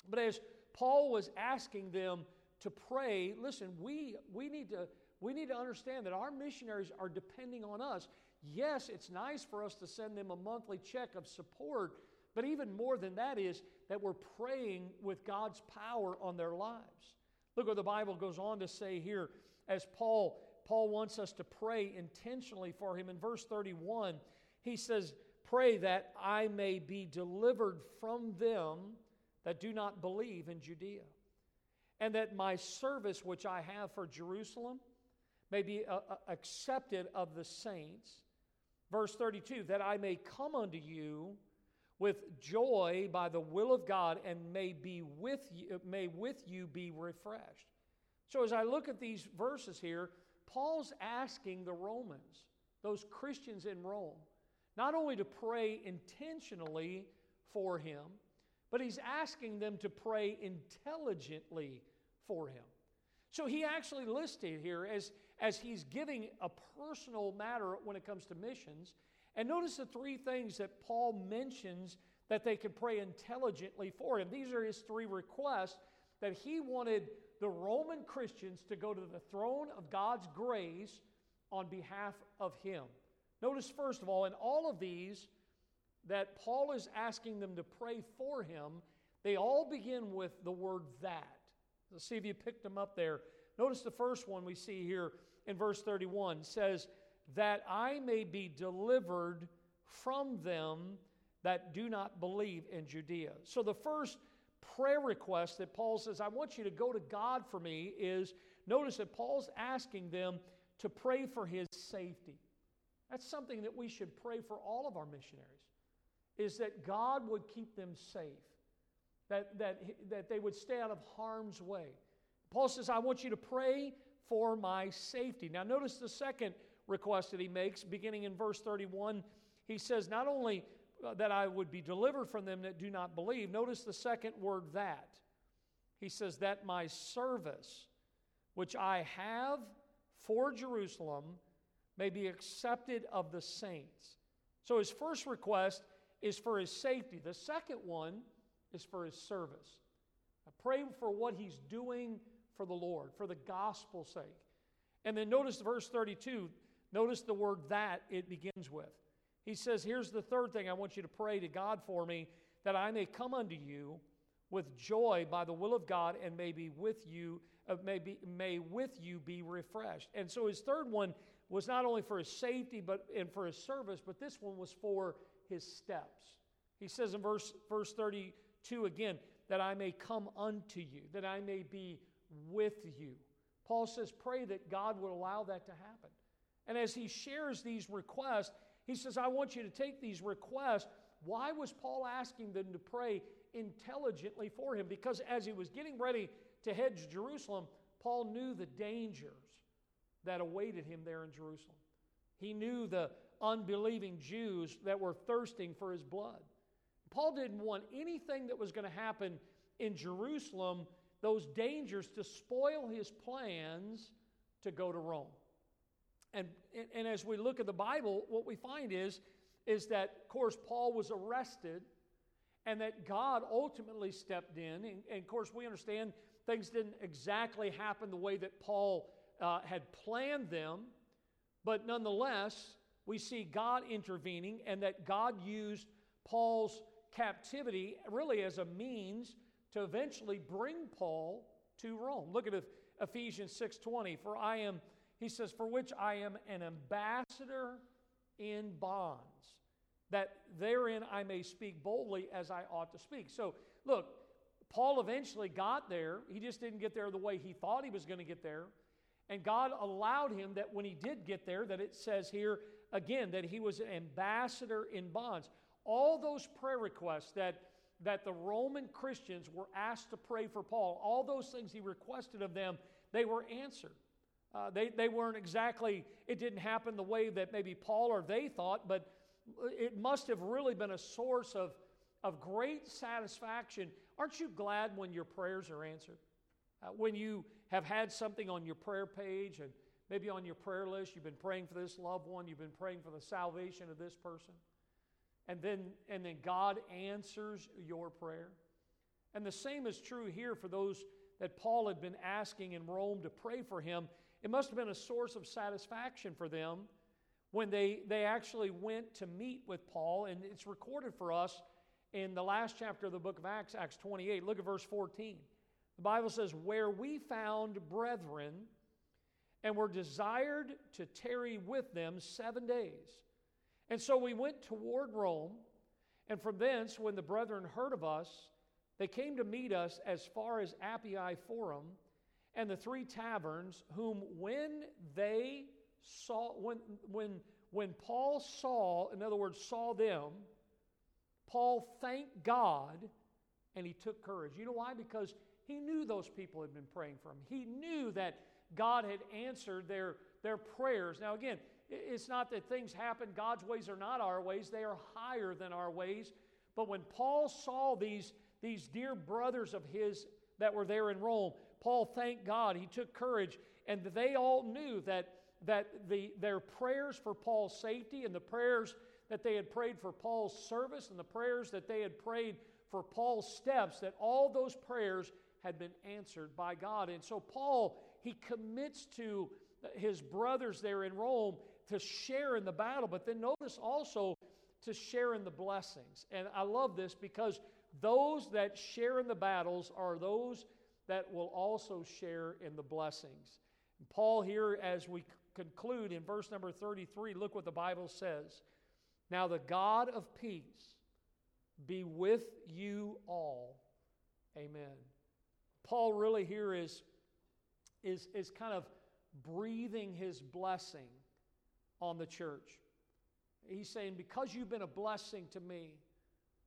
but as Paul was asking them to pray, listen, we, we, need to, we need to understand that our missionaries are depending on us. Yes, it's nice for us to send them a monthly check of support, but even more than that is that we're praying with God's power on their lives. Look what the Bible goes on to say here as Paul Paul wants us to pray intentionally for him in verse 31. He says, "Pray that I may be delivered from them that do not believe in Judea." and that my service which I have for Jerusalem may be uh, uh, accepted of the saints. Verse 32 that I may come unto you with joy by the will of God and may be with you, may with you be refreshed. So as I look at these verses here, Paul's asking the Romans, those Christians in Rome, not only to pray intentionally for him, but he's asking them to pray intelligently for him. So he actually listed here as, as he's giving a personal matter when it comes to missions. And notice the three things that Paul mentions that they could pray intelligently for him. These are his three requests that he wanted the Roman Christians to go to the throne of God's grace on behalf of him. Notice, first of all, in all of these that Paul is asking them to pray for him, they all begin with the word that. Let's see if you picked them up there. Notice the first one we see here in verse 31 says, That I may be delivered from them that do not believe in Judea. So the first prayer request that Paul says, I want you to go to God for me, is notice that Paul's asking them to pray for his safety. That's something that we should pray for all of our missionaries, is that God would keep them safe, that, that, that they would stay out of harm's way. Paul says, I want you to pray for my safety. Now, notice the second request that he makes, beginning in verse 31. He says, Not only uh, that I would be delivered from them that do not believe, notice the second word that. He says, That my service, which I have for Jerusalem, may be accepted of the saints. So his first request is for his safety. The second one is for his service. I pray for what he's doing for the Lord, for the gospel's sake. And then notice verse 32. Notice the word that it begins with. He says, Here's the third thing I want you to pray to God for me that I may come unto you with joy by the will of God and may be with you, uh, may, be, may with you be refreshed. And so his third one was not only for his safety but and for his service, but this one was for his steps. He says in verse, verse 32 again, that I may come unto you, that I may be with you. Paul says, pray that God would allow that to happen. And as he shares these requests, he says, I want you to take these requests. Why was Paul asking them to pray intelligently for him? Because as he was getting ready to head to Jerusalem, Paul knew the dangers that awaited him there in Jerusalem. He knew the unbelieving Jews that were thirsting for his blood. Paul didn't want anything that was going to happen in Jerusalem, those dangers, to spoil his plans to go to Rome. And, and as we look at the Bible, what we find is, is that, of course, Paul was arrested and that God ultimately stepped in. And, and of course, we understand things didn't exactly happen the way that Paul uh, had planned them, but nonetheless, we see God intervening and that God used Paul's captivity really as a means to eventually bring Paul to Rome. Look at Ephesians 6:20, for I am he says for which I am an ambassador in bonds, that therein I may speak boldly as I ought to speak. So, look, Paul eventually got there. He just didn't get there the way he thought he was going to get there. And God allowed him that when he did get there, that it says here again that he was an ambassador in bonds. All those prayer requests that, that the Roman Christians were asked to pray for Paul, all those things he requested of them, they were answered. Uh, they, they weren't exactly, it didn't happen the way that maybe Paul or they thought, but it must have really been a source of, of great satisfaction. Aren't you glad when your prayers are answered? Uh, when you have had something on your prayer page and maybe on your prayer list, you've been praying for this loved one, you've been praying for the salvation of this person, and then, and then God answers your prayer. And the same is true here for those that Paul had been asking in Rome to pray for him. It must have been a source of satisfaction for them when they, they actually went to meet with Paul, and it's recorded for us in the last chapter of the book of Acts, Acts 28. Look at verse 14. The Bible says, Where we found brethren and were desired to tarry with them seven days. And so we went toward Rome, and from thence, when the brethren heard of us, they came to meet us as far as Appii Forum and the three taverns, whom when they saw, when, when, when Paul saw, in other words, saw them, Paul thanked God and he took courage. You know why? Because he knew those people had been praying for him. He knew that God had answered their, their prayers. Now, again, it's not that things happen, God's ways are not our ways, they are higher than our ways. But when Paul saw these, these dear brothers of his that were there in Rome, Paul thanked God. He took courage And they all knew that, that the, their prayers for Paul's safety and the prayers that they had prayed for Paul's service and the prayers that they had prayed for Paul's steps, that all those prayers had been answered by God. And so Paul, he commits to his brothers there in Rome to share in the battle, but then notice also to share in the blessings. And I love this because those that share in the battles are those that will also share in the blessings. And Paul, here, as we conclude in verse number 33, look what the Bible says. Now, the God of peace be with you all. Amen. Paul really here is, is, is kind of breathing his blessing on the church. He's saying, Because you've been a blessing to me,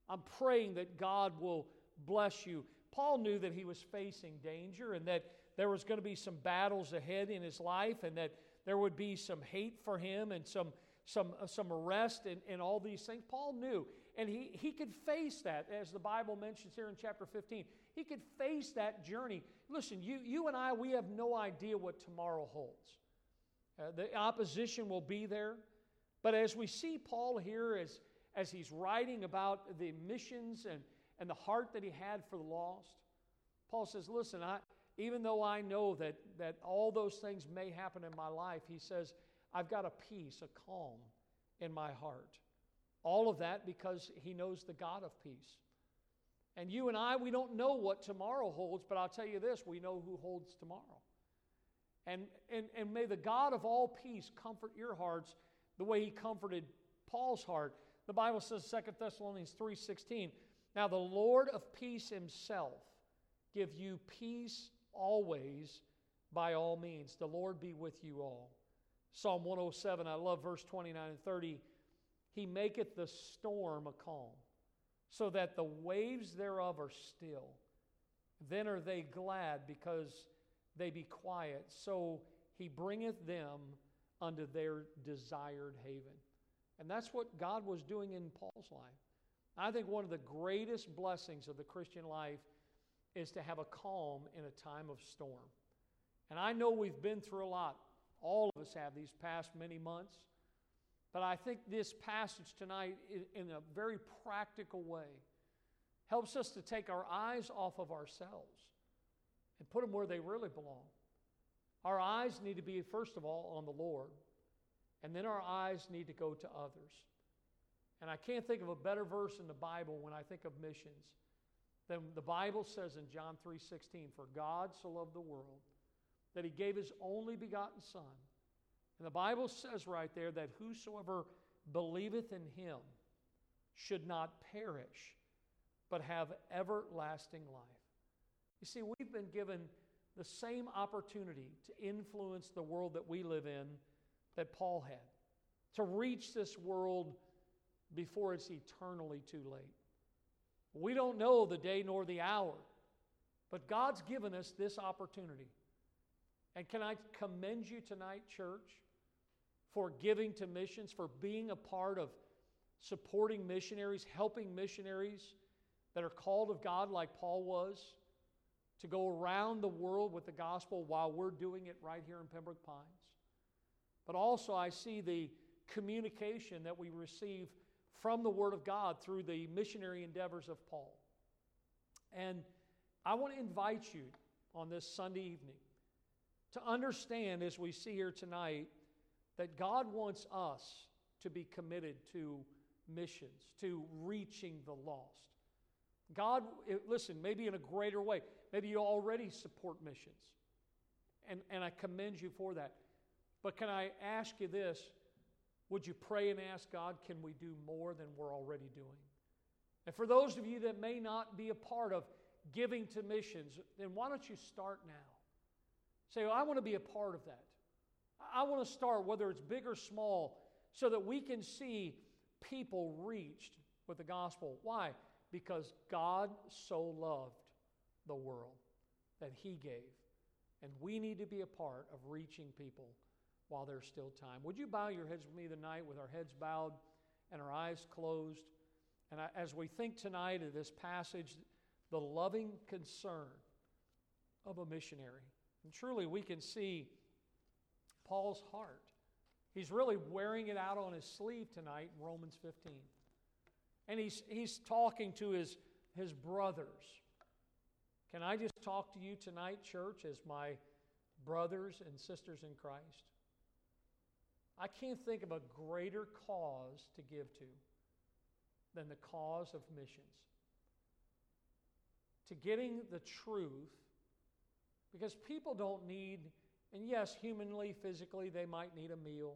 I'm praying that God will bless you. Paul knew that he was facing danger and that there was going to be some battles ahead in his life and that there would be some hate for him and some, some, uh, some arrest and, and all these things. Paul knew. And he, he could face that, as the Bible mentions here in chapter 15. He could face that journey. Listen, you, you and I, we have no idea what tomorrow holds. Uh, the opposition will be there. But as we see Paul here, as, as he's writing about the missions and, and the heart that he had for the lost, Paul says, Listen, I, even though I know that, that all those things may happen in my life, he says, I've got a peace, a calm in my heart. All of that because he knows the God of peace. And you and I, we don't know what tomorrow holds, but I'll tell you this we know who holds tomorrow. And, and, and may the God of all peace comfort your hearts the way he comforted Paul's heart. The Bible says 2 Thessalonians 3:16, "Now the Lord of peace himself give you peace always by all means. The Lord be with you all." Psalm 107, I love verse 29 and 30. He maketh the storm a calm, so that the waves thereof are still. Then are they glad because they be quiet. So he bringeth them unto their desired haven. And that's what God was doing in Paul's life. I think one of the greatest blessings of the Christian life is to have a calm in a time of storm. And I know we've been through a lot. All of us have these past many months. But I think this passage tonight, in a very practical way, helps us to take our eyes off of ourselves and put them where they really belong. Our eyes need to be, first of all, on the Lord, and then our eyes need to go to others. And I can't think of a better verse in the Bible when I think of missions than the Bible says in John 3:16, "For God so loved the world that he gave his only begotten son." And the Bible says right there that whosoever believeth in him should not perish, but have everlasting life. You see, we've been given the same opportunity to influence the world that we live in that Paul had, to reach this world before it's eternally too late. We don't know the day nor the hour, but God's given us this opportunity. And can I commend you tonight, church, for giving to missions, for being a part of supporting missionaries, helping missionaries that are called of God like Paul was? to go around the world with the gospel while we're doing it right here in Pembroke Pines. But also, I see the communication that we receive from the Word of God through the missionary endeavors of Paul. And I want to invite you on this Sunday evening to understand, as we see here tonight, that God wants us to be committed to missions, to reaching the lost. God, eh, listen, maybe in a greater way. Maybe you already support missions. And, and I commend you for that. But can I ask you this? Would you pray and ask God, can we do more than we're already doing? And for those of you that may not be a part of giving to missions, then why don't you start now? Say, well, I want to be a part of that. I want to start, whether it's big or small, so that we can see people reached with the gospel. Why? Because God so loved the world that He gave. And we need to be a part of reaching people while there's still time. Would you bow your heads with me tonight with our heads bowed and our eyes closed? And I, as we think tonight of this passage, the loving concern of a missionary. And truly, we can see Paul's heart. He's really wearing it out on his sleeve tonight in Romans 15. And he's, he's talking to his, his brothers. Can I just talk to you tonight, church, as my brothers and sisters in Christ? I can't think of a greater cause to give to than the cause of missions. To getting the truth, because people don't need, and yes, humanly, physically, they might need a meal.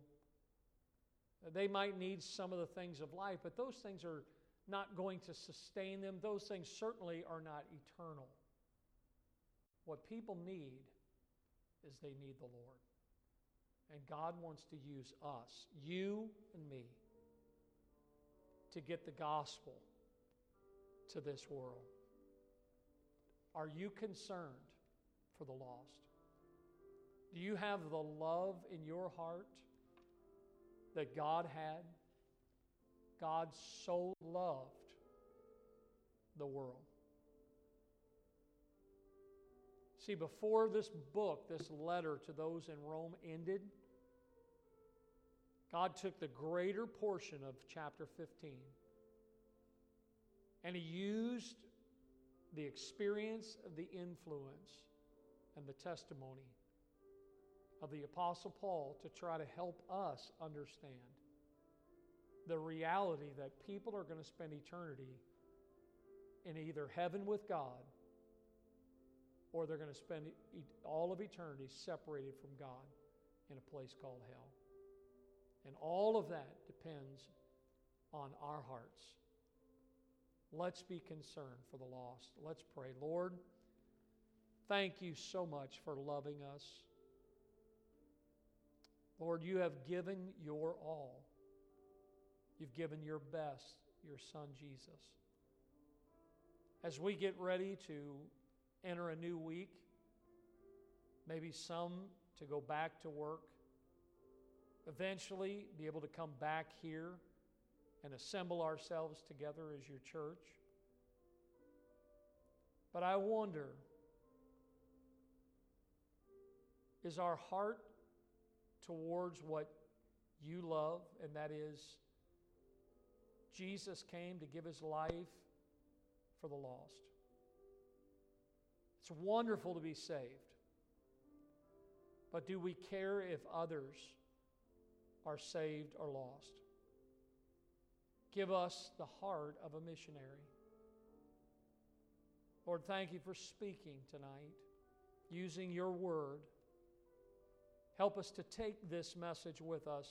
They might need some of the things of life, but those things are not going to sustain them. Those things certainly are not eternal. What people need is they need the Lord. And God wants to use us, you and me, to get the gospel to this world. Are you concerned for the lost? Do you have the love in your heart that God had? God so loved the world. See, before this book, this letter to those in Rome ended, God took the greater portion of chapter 15 and He used the experience of the influence and the testimony of the Apostle Paul to try to help us understand the reality that people are going to spend eternity in either heaven with God or they're going to spend all of eternity separated from God in a place called hell. And all of that depends on our hearts. Let's be concerned for the lost. Let's pray. Lord, thank you so much for loving us. Lord, you have given your all. You've given your best, your Son Jesus. As we get ready to enter a new week, maybe some to go back to work, eventually be able to come back here and assemble ourselves together as your church. But I wonder is our heart towards what you love, and that is Jesus came to give his life for the lost. It's wonderful to be saved. But do we care if others are saved or lost? Give us the heart of a missionary. Lord, thank you for speaking tonight, using your word. Help us to take this message with us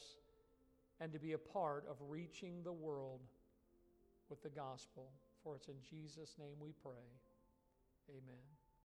and to be a part of reaching the world with the gospel. For it's in Jesus' name we pray. Amen.